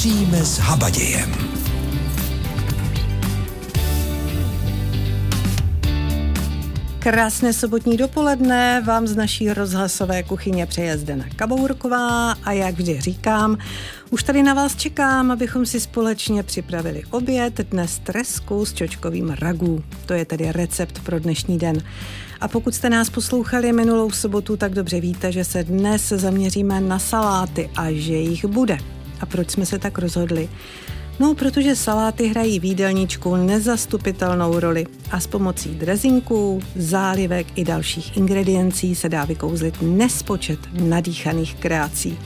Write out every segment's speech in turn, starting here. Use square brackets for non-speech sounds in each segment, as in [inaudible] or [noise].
Vaříme s habadějem. Krásné sobotní dopoledne vám z naší rozhlasové kuchyně přeje Zdena Kabourková a jak vždy říkám, už tady na vás čekám, abychom si společně připravili oběd, dnes tresku s čočkovým ragu. To je tedy recept pro dnešní den. A pokud jste nás poslouchali minulou sobotu, tak dobře víte, že se dnes zaměříme na saláty a že jich bude. A proč jsme se tak rozhodli? No, protože saláty hrají v jídelníčku nezastupitelnou roli a s pomocí drezinků, zálivek i dalších ingrediencí se dá vykouzlit nespočet nadýchaných kreací.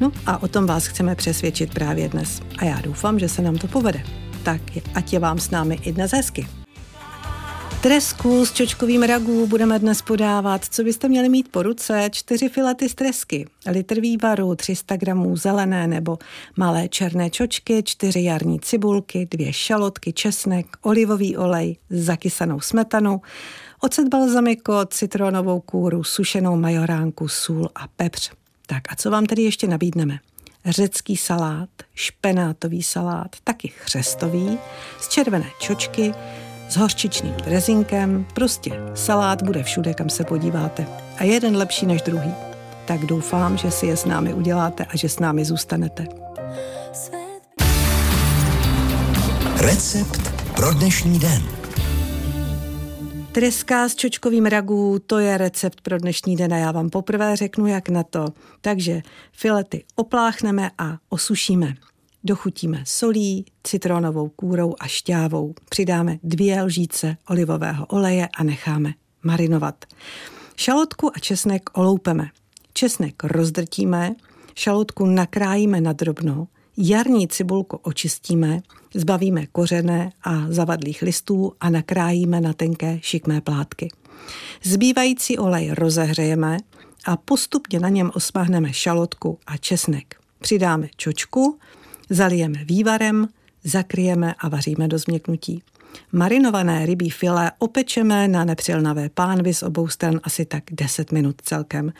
No a o tom vás chceme přesvědčit právě dnes. A já doufám, že se nám to povede. Tak ať je vám s námi i dnes hezky. Tresku s čočkovým ragů budeme dnes podávat. Co byste měli mít po ruce? Čtyři filety z tresky, litr vývaru, 300 gramů zelené nebo malé černé čočky, čtyři jarní cibulky, dvě šalotky, česnek, olivový olej, zakysanou smetanu, ocet balzamiko, citronovou kůru, sušenou majoránku, sůl a pepř. Tak a co vám tedy ještě nabídneme? řecký salát, špenátový salát, taky chřestový, z červené čočky, s hořčičným drezinkem, prostě salát bude všude, kam se podíváte. A jeden lepší než druhý. Tak doufám, že si je s námi uděláte a že s námi zůstanete. Recept pro dnešní den. Treska s čočkovým ragů, to je recept pro dnešní den a já vám poprvé řeknu, jak na to. Takže filety opláchneme a osušíme. Dochutíme solí, citronovou kůrou a šťávou. Přidáme dvě lžíce olivového oleje a necháme marinovat. Šalotku a česnek oloupeme. Česnek rozdrtíme, šalotku nakrájíme na drobno, jarní cibulku očistíme, zbavíme kořené a zavadlých listů a nakrájíme na tenké šikmé plátky. Zbývající olej rozehřejeme a postupně na něm osmahneme šalotku a česnek. Přidáme čočku, Zalijeme vývarem, zakryjeme a vaříme do změknutí. Marinované rybí filé opečeme na nepřilnavé pánvi z obou stran asi tak 10 minut celkem.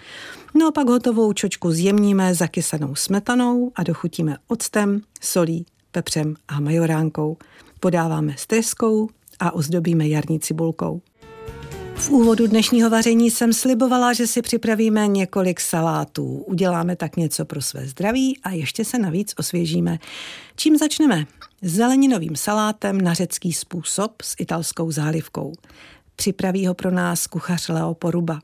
No a pak hotovou čočku zjemníme zakysanou smetanou a dochutíme octem, solí, pepřem a majoránkou. Podáváme s treskou a ozdobíme jarní cibulkou. V úvodu dnešního vaření jsem slibovala, že si připravíme několik salátů. Uděláme tak něco pro své zdraví a ještě se navíc osvěžíme. Čím začneme? Zeleninovým salátem na řecký způsob s italskou zálivkou. Připraví ho pro nás kuchař Leo Poruba,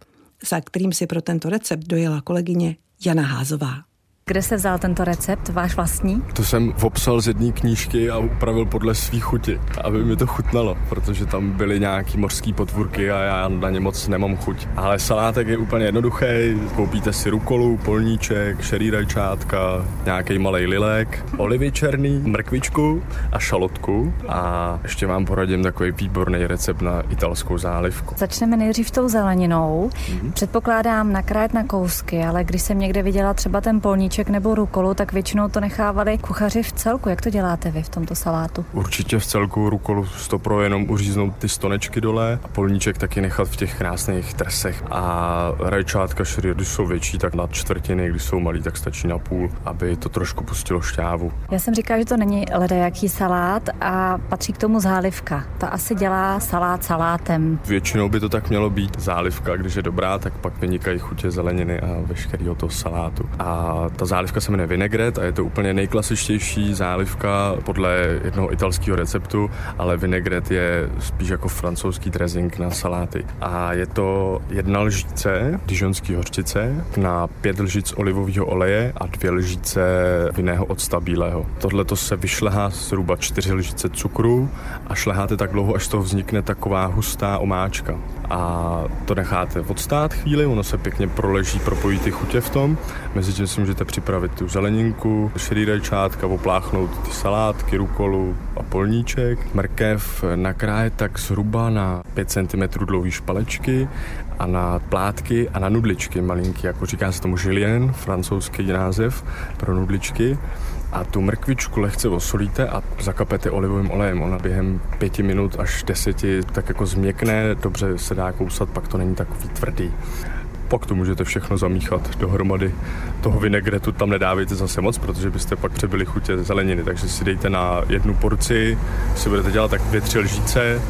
za kterým si pro tento recept dojela kolegyně Jana Házová. Kde se vzal tento recept, váš vlastní? To jsem opsal z jedné knížky a upravil podle svých chuti, aby mi to chutnalo, protože tam byly nějaký mořský potvůrky a já na ně moc nemám chuť. Ale salátek je úplně jednoduchý, koupíte si rukolu, polníček, šerý rajčátka, nějaký malý lilek, olivy černý, mrkvičku a šalotku a ještě vám poradím takový výborný recept na italskou zálivku. Začneme nejdřív tou zeleninou. Mm-hmm. Předpokládám nakrájet na kousky, ale když jsem někde viděla třeba ten polníček, koníček nebo rukolu, tak většinou to nechávali kuchaři v celku. Jak to děláte vy v tomto salátu? Určitě v celku rukolu pro jenom uříznout ty stonečky dole a polníček taky nechat v těch krásných trsech. A rajčátka šry, když jsou větší, tak na čtvrtiny, když jsou malý, tak stačí na půl, aby to trošku pustilo šťávu. Já jsem říkal, že to není ledajaký salát a patří k tomu zálivka. Ta asi dělá salát salátem. Většinou by to tak mělo být. Zálivka, když je dobrá, tak pak vynikají chutě zeleniny a veškerého toho salátu. A ta ta zálivka se jmenuje vinegret a je to úplně nejklasičtější zálivka podle jednoho italského receptu, ale vinegret je spíš jako francouzský dressing na saláty. A je to jedna lžíce dižonský hořčice na pět lžic olivového oleje a dvě lžíce vinného octa bílého. Tohle to se vyšlehá zhruba čtyři lžice cukru a šleháte tak dlouho, až toho vznikne taková hustá omáčka. A to necháte odstát chvíli, ono se pěkně proleží, propojí ty chutě v tom. Mezitím si můžete připravit tu zeleninku, šedý rajčátka, opláchnout ty salátky, rukolu a polníček. Mrkev nakrájet tak zhruba na 5 cm dlouhý špalečky a na plátky a na nudličky malinký, jako říká se tomu žilien, francouzský název pro nudličky a tu mrkvičku lehce osolíte a zakapete olivovým olejem. Ona během pěti minut až deseti tak jako změkne, dobře se dá kousat, pak to není takový tvrdý. pak to můžete všechno zamíchat dohromady. Toho vinegretu tam nedávejte zase moc, protože byste pak přebyli chutě zeleniny, takže si dejte na jednu porci, si budete dělat tak dvě, tři lžíce,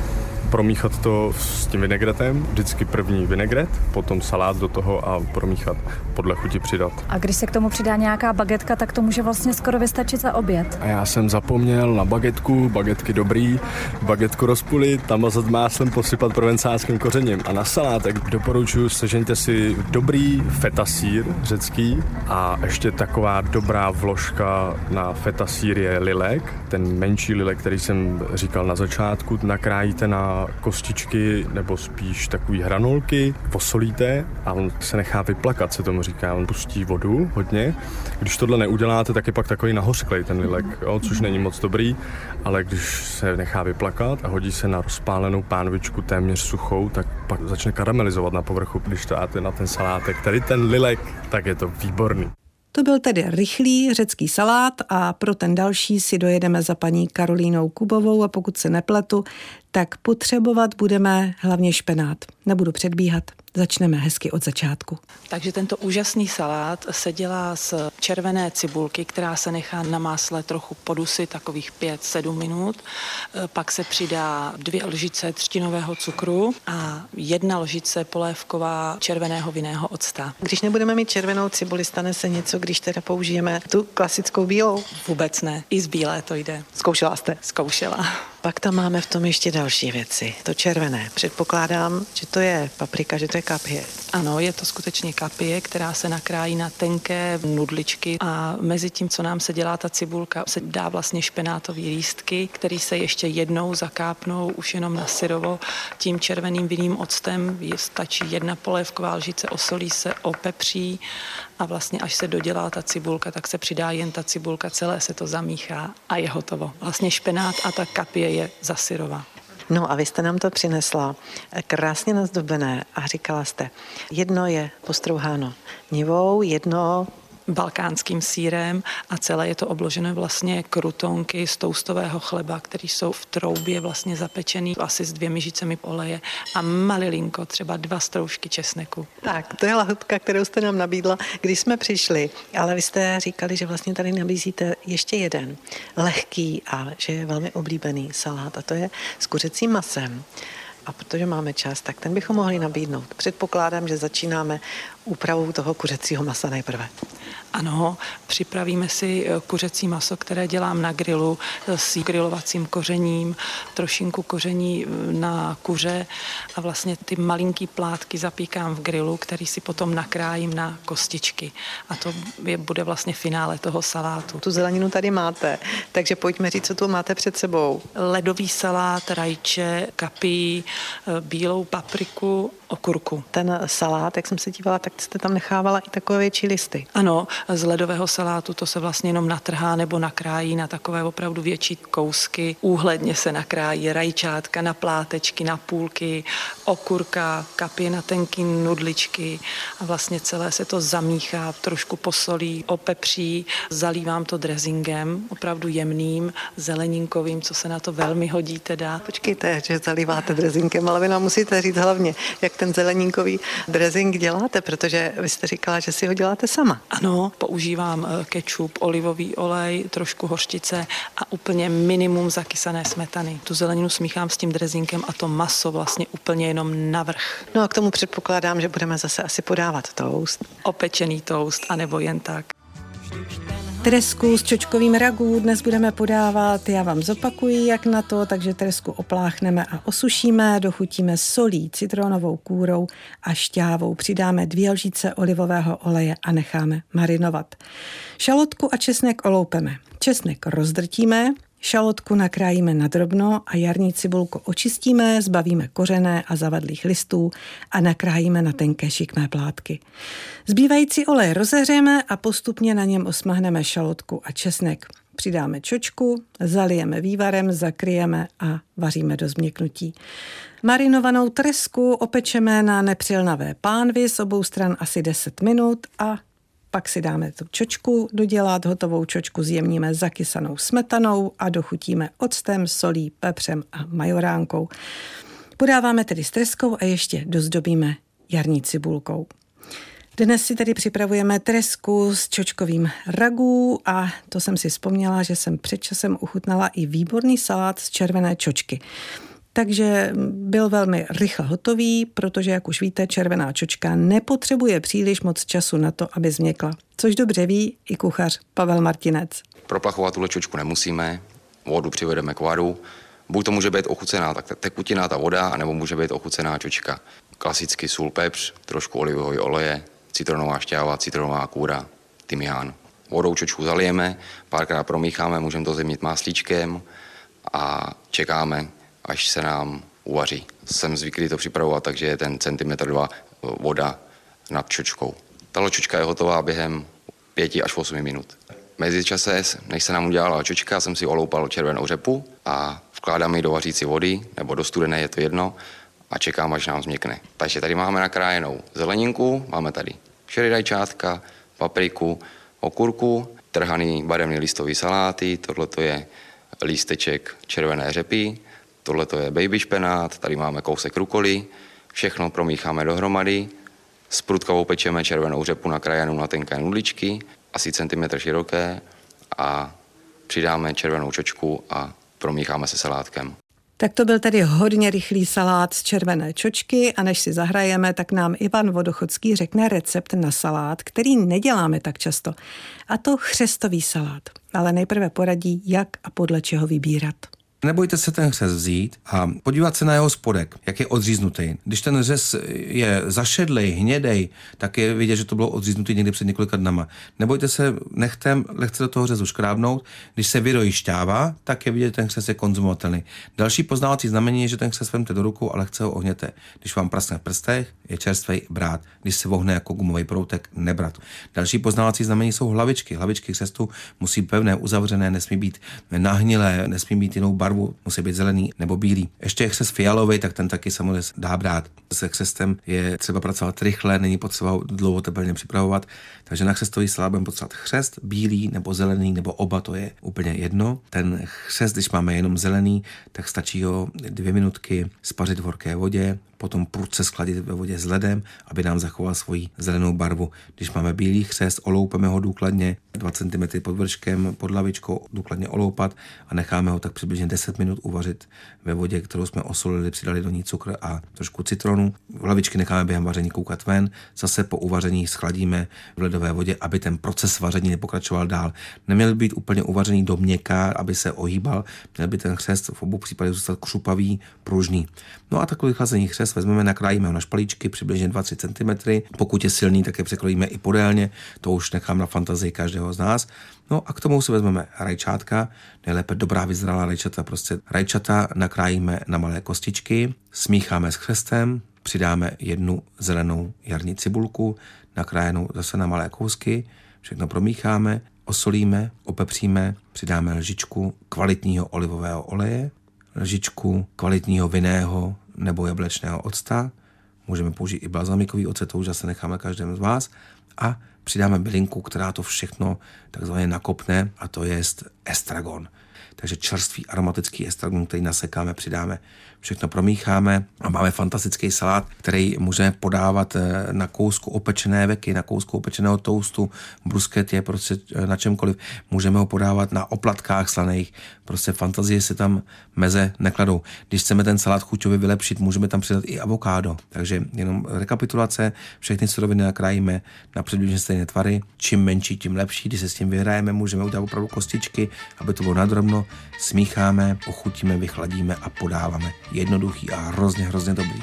promíchat to s tím vinegretem. Vždycky první vinegret, potom salát do toho a promíchat, podle chuti přidat. A když se k tomu přidá nějaká bagetka, tak to může vlastně skoro vystačit za oběd. A já jsem zapomněl na bagetku, bagetky dobrý, bagetku rozpulit, tamazat máslem, posypat provencánským kořením. A na salátek doporučuji, sežeňte si dobrý feta sír řecký a ještě taková dobrá vložka na feta sír je lilek. Ten menší lilek, který jsem říkal na začátku, nakrájíte na kostičky nebo spíš takové hranolky, posolíte a on se nechá vyplakat, se tomu říká. On pustí vodu hodně. Když tohle neuděláte, tak je pak takový nahořklej ten lilek, jo, což není moc dobrý, ale když se nechá vyplakat a hodí se na rozpálenou pánvičku téměř suchou, tak pak začne karamelizovat na povrchu, když to dáte na ten salátek. Tady ten lilek, tak je to výborný. To byl tedy rychlý řecký salát a pro ten další si dojedeme za paní Karolínou Kubovou a pokud se nepletu, tak potřebovat budeme hlavně špenát. Nebudu předbíhat, začneme hezky od začátku. Takže tento úžasný salát se dělá z červené cibulky, která se nechá na másle trochu podusit, takových 5-7 minut. Pak se přidá dvě lžice třtinového cukru a jedna lžice polévková červeného vinného octa. Když nebudeme mít červenou cibuli, stane se něco, když teda použijeme tu klasickou bílou? Vůbec ne, i z bílé to jde. Zkoušela jste? Zkoušela. Pak tam máme v tom ještě další věci. To červené. Předpokládám, že to je paprika, že to je kapie. Ano, je to skutečně kapie, která se nakrájí na tenké nudličky a mezi tím, co nám se dělá ta cibulka, se dá vlastně špenátový lístky, který se ještě jednou zakápnou už jenom na syrovo tím červeným vinným octem. Je, stačí jedna polévková lžice, osolí se, opepří a vlastně až se dodělá ta cibulka, tak se přidá jen ta cibulka, celé se to zamíchá a je hotovo. Vlastně špenát a ta kapie je zasyrová. No a vy jste nám to přinesla krásně nazdobené a říkala jste, jedno je postrouháno nivou, jedno balkánským sírem a celé je to obložené vlastně krutonky z toustového chleba, který jsou v troubě vlastně zapečený asi s dvěmi žicemi oleje a malilinko, třeba dva stroužky česneku. Tak, to je lahutka, kterou jste nám nabídla, když jsme přišli, ale vy jste říkali, že vlastně tady nabízíte ještě jeden lehký a že je velmi oblíbený salát a to je s kuřecím masem. A protože máme čas, tak ten bychom mohli nabídnout. Předpokládám, že začínáme úpravou toho kuřecího masa nejprve. Ano, připravíme si eh, kuřecí maso, které dělám na grilu eh, s grilovacím kořením, trošinku koření eh, na kuře a vlastně ty malinký plátky zapíkám v grilu, který si potom nakrájím na kostičky. A to je, bude vlastně finále toho salátu. Tu zeleninu tady máte, takže pojďme říct, co tu máte před sebou. Ledový salát, rajče, kapí, bílou papriku, okurku. Ten salát, jak jsem se dívala, tak jste tam nechávala i takové větší listy. Ano, z ledového salátu to se vlastně jenom natrhá nebo nakrájí na takové opravdu větší kousky. Úhledně se nakrájí rajčátka na plátečky, na půlky, okurka, kapě na tenký nudličky a vlastně celé se to zamíchá, trošku posolí, opepří, zalívám to dressingem, opravdu jemným, zeleninkovým, co se na to velmi hodí teda. Počkejte, že zalíváte dressingem, ale vy nám musíte říct hlavně, jak ten zeleninkový dressing děláte, protože vy jste říkala, že si ho děláte sama. Ano, používám eh, kečup, olivový olej, trošku hořčice a úplně minimum zakysané smetany. Tu zeleninu smíchám s tím drezinkem a to maso vlastně úplně jenom navrch. No a k tomu předpokládám, že budeme zase asi podávat toast. Opečený toast, anebo jen tak. Tresku s čočkovým ragu dnes budeme podávat. Já vám zopakuji, jak na to, takže tresku opláchneme a osušíme, dochutíme solí, citronovou kůrou a šťávou. Přidáme dvě lžíce olivového oleje a necháme marinovat. Šalotku a česnek oloupeme. Česnek rozdrtíme, Šalotku nakrájíme na drobno a jarní cibulku očistíme, zbavíme kořené a zavadlých listů a nakrájíme na tenké šikmé plátky. Zbývající olej rozehřejeme a postupně na něm osmahneme šalotku a česnek. Přidáme čočku, zalijeme vývarem, zakryjeme a vaříme do změknutí. Marinovanou tresku opečeme na nepřilnavé pánvi z obou stran asi 10 minut a pak si dáme tu čočku dodělat, hotovou čočku zjemníme zakysanou smetanou a dochutíme octem, solí, pepřem a majoránkou. Podáváme tedy s treskou a ještě dozdobíme jarní cibulkou. Dnes si tedy připravujeme tresku s čočkovým ragu a to jsem si vzpomněla, že jsem před časem uchutnala i výborný salát z červené čočky. Takže byl velmi rychle hotový, protože, jak už víte, červená čočka nepotřebuje příliš moc času na to, aby změkla. Což dobře ví i kuchař Pavel Martinec. Proplachovat tuhle čočku nemusíme, vodu přivedeme k varu. Buď to může být ochucená tak tekutiná ta voda, anebo může být ochucená čočka. Klasicky sůl, pepř, trošku olivového oleje, citronová šťáva, citronová kůra, tymián. Vodou čočku zalijeme, párkrát promícháme, můžeme to zemnit máslíčkem a čekáme, až se nám uvaří. Jsem zvyklý to připravovat, takže je ten centimetr dva voda nad čočkou. Ta ločočka je hotová během pěti až 8 minut. Mezi čase, než se nám udělala čočka, jsem si oloupal červenou řepu a vkládám ji do vařící vody, nebo do studené, je to jedno, a čekám, až nám změkne. Takže tady máme nakrájenou zeleninku, máme tady šery rajčátka, papriku, okurku, trhaný barevný listový saláty, tohle je lísteček červené řepy, tohle je baby špenát, tady máme kousek rukoly, všechno promícháme dohromady, s prudkavou pečeme červenou řepu nakrájenou na tenké nudličky, asi centimetr široké a přidáme červenou čočku a promícháme se salátkem. Tak to byl tedy hodně rychlý salát z červené čočky a než si zahrajeme, tak nám Ivan Vodochodský řekne recept na salát, který neděláme tak často. A to chřestový salát. Ale nejprve poradí, jak a podle čeho vybírat. Nebojte se ten řez vzít a podívat se na jeho spodek, jak je odříznutý. Když ten řez je zašedlej, hnědej, tak je vidět, že to bylo odříznutý někdy před několika dnama. Nebojte se, nechte lehce do toho řezu škrábnout. Když se vyrojí šťáva, tak je vidět, že ten řez je konzumovatelný. Další poznávací znamení je, že ten řez vemte do rukou a lehce ho ohněte. Když vám praskne v prstech, je čerstvý brát. Když se vohne jako gumový proutek, nebrat. Další poznávací znamení jsou hlavičky. Hlavičky křestu musí pevné, uzavřené, nesmí být nahnilé, nesmí být jinou barvu barvu, musí být zelený nebo bílý. Ještě křest fialový, tak ten taky samozřejmě dá brát. Se křestem je třeba pracovat rychle, není potřeba ho dlouho teplně připravovat, takže na křestový salát budeme potřebovat křest, bílý nebo zelený, nebo oba, to je úplně jedno. Ten křest, když máme jenom zelený, tak stačí ho dvě minutky spařit v horké vodě, potom prudce skladit ve vodě s ledem, aby nám zachoval svoji zelenou barvu. Když máme bílý chřest, oloupeme ho důkladně 2 cm pod vrškem, pod lavičkou důkladně oloupat a necháme ho tak přibližně 10 minut uvařit ve vodě, kterou jsme osolili, přidali do ní cukr a trošku citronu. Lavičky necháme během vaření koukat ven, zase po uvaření schladíme v ledové vodě, aby ten proces vaření nepokračoval dál. Neměl být úplně uvařený do měkká, aby se ohýbal, měl by ten chřest v obou případech zůstat křupavý, pružný. No a takový chlazený chřest vezmeme, nakrájíme ho na špalíčky přibližně 2-3 cm. Pokud je silný, tak je překrojíme i podélně, to už nechám na fantazii každého z nás. No a k tomu si vezmeme rajčátka, nejlépe dobrá vyzralá rajčata, prostě rajčata nakrájíme na malé kostičky, smícháme s chřestem, přidáme jednu zelenou jarní cibulku, nakrájenou zase na malé kousky, všechno promícháme, osolíme, opepříme, přidáme lžičku kvalitního olivového oleje, lžičku kvalitního vinného nebo jablečného octa, můžeme použít i balzamikový ocet, to už zase necháme každém z vás a přidáme bylinku, která to všechno takzvaně nakopne a to je estragon. Takže čerstvý aromatický estragon, který nasekáme, přidáme všechno promícháme a máme fantastický salát, který můžeme podávat eh, na kousku opečené veky, na kousku opečeného toustu, brusket je prostě eh, na čemkoliv. Můžeme ho podávat na oplatkách slaných, prostě fantazie se tam meze nekladou. Když chceme ten salát chuťově vylepšit, můžeme tam přidat i avokádo. Takže jenom rekapitulace, všechny suroviny nakrájíme na přibližně stejné tvary. Čím menší, tím lepší. Když se s tím vyhrajeme, můžeme udělat opravdu kostičky, aby to bylo nadrobno. Smícháme, ochutíme, vychladíme a podáváme jednoduchý a hrozně, hrozně dobrý.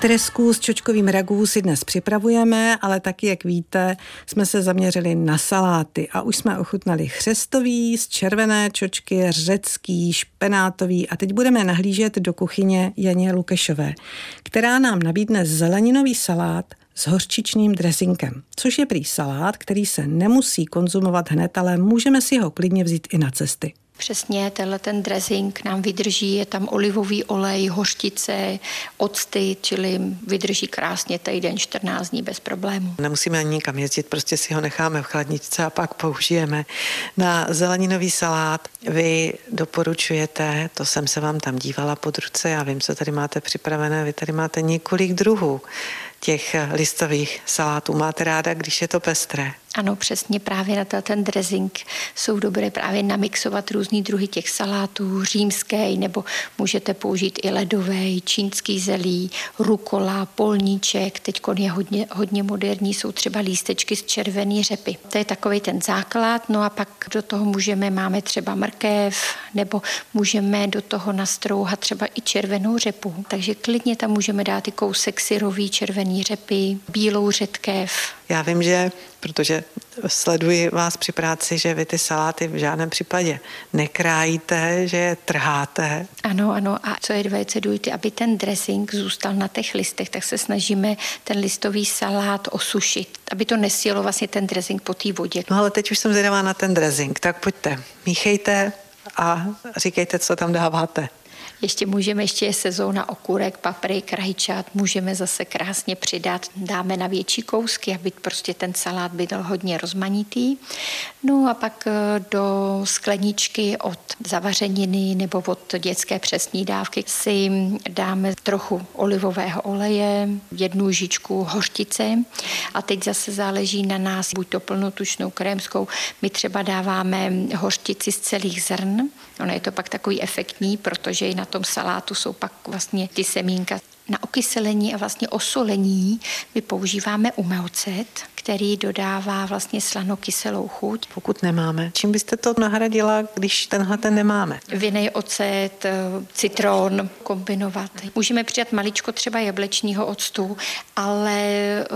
Tresku s čočkovým ragů si dnes připravujeme, ale taky, jak víte, jsme se zaměřili na saláty a už jsme ochutnali chřestový z červené čočky, řecký, špenátový a teď budeme nahlížet do kuchyně Janě Lukešové, která nám nabídne zeleninový salát s hořčičným dresinkem, což je prý salát, který se nemusí konzumovat hned, ale můžeme si ho klidně vzít i na cesty. Přesně tenhle ten dressing nám vydrží, je tam olivový olej, hořtice, octy, čili vydrží krásně týden, 14 dní bez problému. Nemusíme ani nikam jezdit, prostě si ho necháme v chladničce a pak použijeme. Na zeleninový salát vy doporučujete, to jsem se vám tam dívala pod ruce, já vím, co tady máte připravené, vy tady máte několik druhů těch listových salátů. Máte ráda, když je to pestré? Ano, přesně právě na ten dressing jsou dobré právě namixovat různý druhy těch salátů, římské, nebo můžete použít i ledové, čínský zelí, rukola, polníček, teď je hodně, hodně moderní, jsou třeba lístečky z červený řepy. To je takový ten základ, no a pak do toho můžeme, máme třeba mrkev, nebo můžeme do toho nastrouhat třeba i červenou řepu, takže klidně tam můžeme dát i kousek syrový červený řepy, bílou řetkev, já vím, že, protože sleduji vás při práci, že vy ty saláty v žádném případě nekrájíte, že je trháte. Ano, ano. A co je velice důležité, aby ten dressing zůstal na těch listech, tak se snažíme ten listový salát osušit, aby to nesílo vlastně ten dressing po té vodě. No ale teď už jsem zvědavá na ten dressing, tak pojďte, míchejte a říkejte, co tam dáváte. Ještě můžeme, ještě je sezóna okurek, paprik, rajčat, můžeme zase krásně přidat, dáme na větší kousky, aby prostě ten salát byl hodně rozmanitý. No a pak eh, do skleničky od zavařeniny nebo od dětské přesní dávky si dáme trochu olivového oleje, jednu žičku hořtice. A teď zase záleží na nás, buď to plnotučnou krémskou, my třeba dáváme hořtici z celých zrn, ono je to pak takový efektní, protože i na tom salátu jsou pak vlastně ty semínka na okyselení a vlastně osolení my používáme umeocet, který dodává vlastně slanokyselou chuť. Pokud nemáme, čím byste to nahradila, když tenhle ten nemáme? Vinej, ocet, citron kombinovat. Můžeme přidat maličko třeba jablečního octu, ale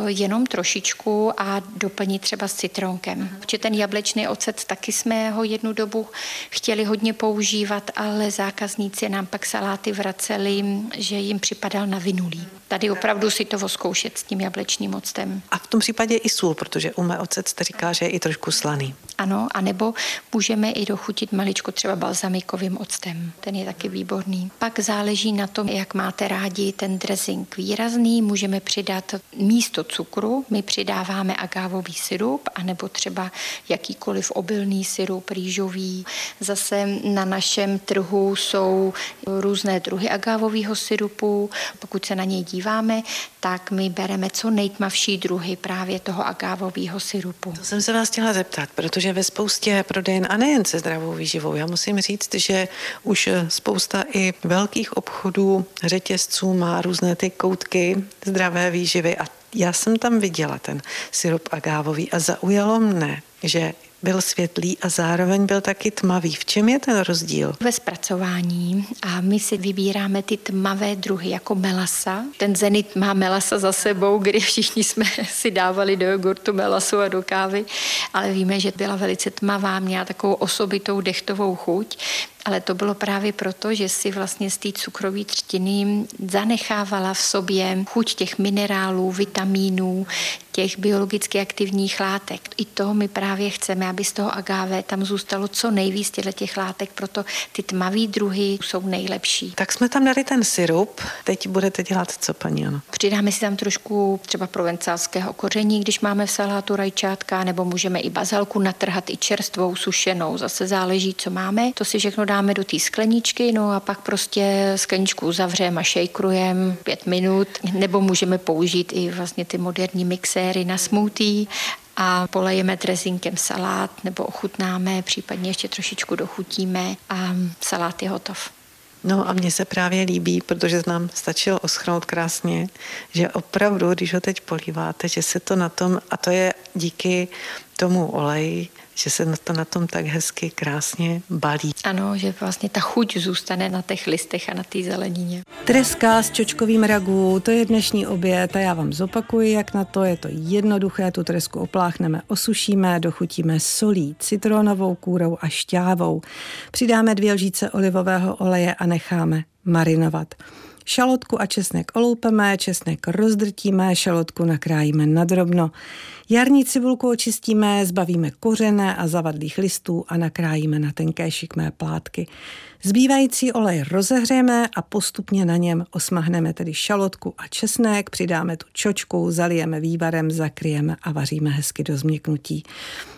jenom trošičku a doplnit třeba s citronkem. Protože ten jablečný ocet taky jsme ho jednu dobu chtěli hodně používat, ale zákazníci nám pak saláty vraceli, že jim připadal na vinulý. Tady opravdu si to zkoušet s tím jablečným octem. A v tom případě i sůl, protože u mé ocet jste říká, že je i trošku slaný. Ano, anebo můžeme i dochutit maličko třeba balzamikovým octem. Ten je taky výborný. Pak záleží na tom, jak máte rádi ten dressing výrazný. Můžeme přidat místo cukru, my přidáváme agávový syrup, anebo třeba jakýkoliv obilný syrup, rýžový. Zase na našem trhu jsou různé druhy agávového syrupu. Pokud se na něj díváme, tak my bereme co nejtmavší druhy právě toho agávového syrupu. To jsem se vás chtěla zeptat, protože ve spoustě prodejen a nejen se zdravou výživou, já musím říct, že už spousta i velkých obchodů, řetězců má různé ty koutky zdravé výživy a já jsem tam viděla ten syrup agávový a zaujalo mne, že byl světlý a zároveň byl taky tmavý. V čem je ten rozdíl? Ve zpracování a my si vybíráme ty tmavé druhy jako melasa. Ten zenit má melasa za sebou, kdy všichni jsme [laughs] si dávali do jogurtu melasu a do kávy, ale víme, že byla velice tmavá, měla takovou osobitou dechtovou chuť. Ale to bylo právě proto, že si vlastně z té cukrové třtiny zanechávala v sobě chuť těch minerálů, vitamínů, těch biologicky aktivních látek. I to my právě chceme, aby z toho agáve tam zůstalo co nejvíc těch látek, proto ty tmavé druhy jsou nejlepší. Tak jsme tam dali ten syrup, teď budete dělat co, paní Ano? Přidáme si tam trošku třeba provencálského koření, když máme v salátu rajčátka, nebo můžeme i bazalku natrhat i čerstvou, sušenou, zase záleží, co máme. To si všechno dáme do té skleničky, no a pak prostě skleničku zavřeme a šejkrujeme pět minut, nebo můžeme použít i vlastně ty moderní mixéry na smoothie a polejeme drezinkem salát nebo ochutnáme, případně ještě trošičku dochutíme a salát je hotov. No a mně se právě líbí, protože nám stačilo oschnout krásně, že opravdu, když ho teď políváte, že se to na tom, a to je díky tomu oleji, že se to na tom tak hezky, krásně balí. Ano, že vlastně ta chuť zůstane na těch listech a na té zelenině. Treska s čočkovým ragu, to je dnešní oběd a já vám zopakuji, jak na to je to jednoduché. Tu tresku opláchneme, osušíme, dochutíme solí, citronovou kůrou a šťávou. Přidáme dvě lžíce olivového oleje a necháme marinovat. Šalotku a česnek oloupeme, česnek rozdrtíme, šalotku nakrájíme na drobno. Jarní cibulku očistíme, zbavíme kořené a zavadlých listů a nakrájíme na tenké šikmé plátky. Zbývající olej rozehřejeme a postupně na něm osmahneme tedy šalotku a česnek, přidáme tu čočku, zalijeme vývarem, zakryjeme a vaříme hezky do změknutí.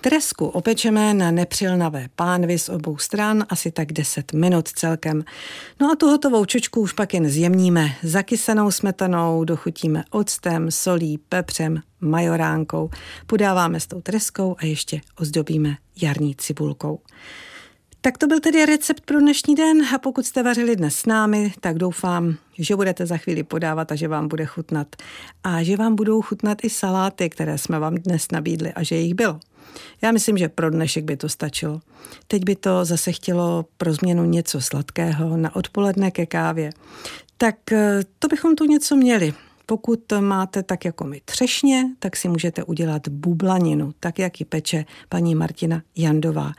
Tresku opečeme na nepřilnavé pánvi z obou stran asi tak 10 minut celkem. No a tu hotovou čočku už pak jen zjemníme zakysanou smetanou, dochutíme octem, solí, pepřem, majoránkou, podáváme s tou treskou a ještě ozdobíme jarní cibulkou. Tak to byl tedy recept pro dnešní den a pokud jste vařili dnes s námi, tak doufám, že budete za chvíli podávat a že vám bude chutnat. A že vám budou chutnat i saláty, které jsme vám dnes nabídli a že jich bylo. Já myslím, že pro dnešek by to stačilo. Teď by to zase chtělo pro změnu něco sladkého na odpoledne ke kávě. Tak eh, to bychom tu něco měli. Pokud máte tak jako my třešně, tak si můžete udělat bublaninu, tak jak ji peče paní Martina Jandová.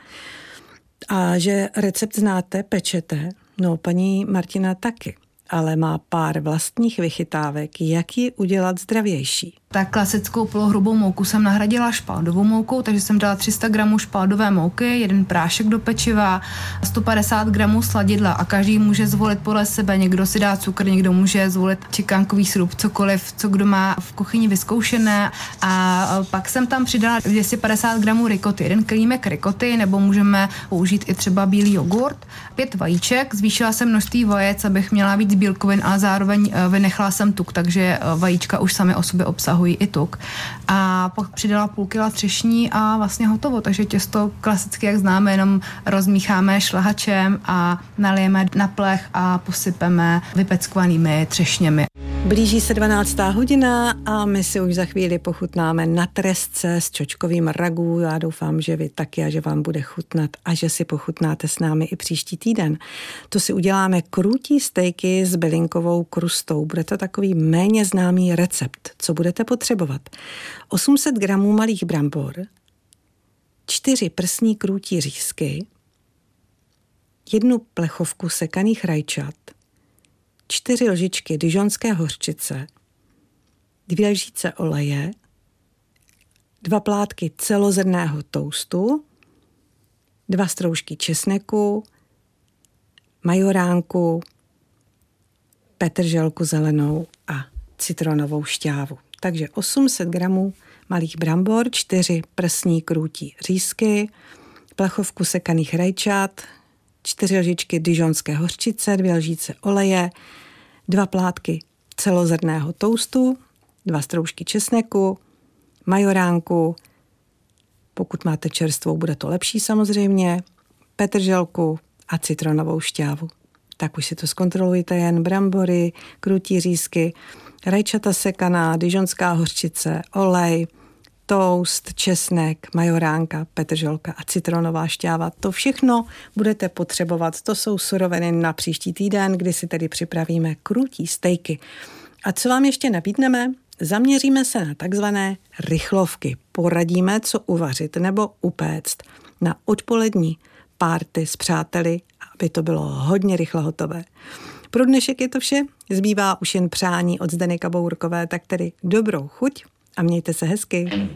A že recept znáte, pečete, no paní Martina taky ale má pár vlastních vychytávek, jak ji udělat zdravější. Tak klasickou polohrubou mouku jsem nahradila špaldovou moukou, takže jsem dala 300 gramů špaldové mouky, jeden prášek do pečiva, 150 gramů sladidla a každý může zvolit podle sebe. Někdo si dá cukr, někdo může zvolit čekánkový sirup, cokoliv, co kdo má v kuchyni vyzkoušené. A pak jsem tam přidala 250 gramů rikoty, jeden klímek rikoty, nebo můžeme použít i třeba bílý jogurt, pět vajíček, zvýšila jsem množství vajec, abych měla víc bílkovin, ale zároveň eh, vynechala jsem tuk, takže eh, vajíčka už sami o sobě obsahují i tuk. A pak přidala půl kila třešní a vlastně hotovo. Takže těsto klasicky, jak známe, jenom rozmícháme šlahačem a nalijeme na plech a posypeme vypeckovanými třešněmi. Blíží se 12. hodina a my si už za chvíli pochutnáme na trestce s čočkovým ragu. Já doufám, že vy taky a že vám bude chutnat a že si pochutnáte s námi i příští týden. To si uděláme krutí stejky s bylinkovou krustou. Bude to takový méně známý recept. Co budete potřebovat? 800 gramů malých brambor, 4 prsní krůtí řízky, jednu plechovku sekaných rajčat, čtyři lžičky dižonské hořčice, dvě lžíce oleje, dva plátky celozrného toustu, dva stroužky česneku, majoránku, petrželku zelenou a citronovou šťávu. Takže 800 gramů malých brambor, 4 prsní krůtí řízky, plechovku sekaných rajčat, čtyři lžičky dižonské hořčice, dvě lžíce oleje, dva plátky celozrného toustu, dva stroužky česneku, majoránku, pokud máte čerstvou, bude to lepší samozřejmě, petrželku a citronovou šťávu. Tak už si to zkontrolujte jen brambory, krutí řízky, rajčata sekaná, dižonská hořčice, olej, toast, česnek, majoránka, petržolka a citronová šťáva. To všechno budete potřebovat. To jsou suroviny na příští týden, kdy si tedy připravíme krutí stejky. A co vám ještě nabídneme? Zaměříme se na takzvané rychlovky. Poradíme, co uvařit nebo upéct na odpolední párty s přáteli, aby to bylo hodně rychle hotové. Pro dnešek je to vše. Zbývá už jen přání od Zdeny Kabourkové, tak tedy dobrou chuť a mějte se hezky.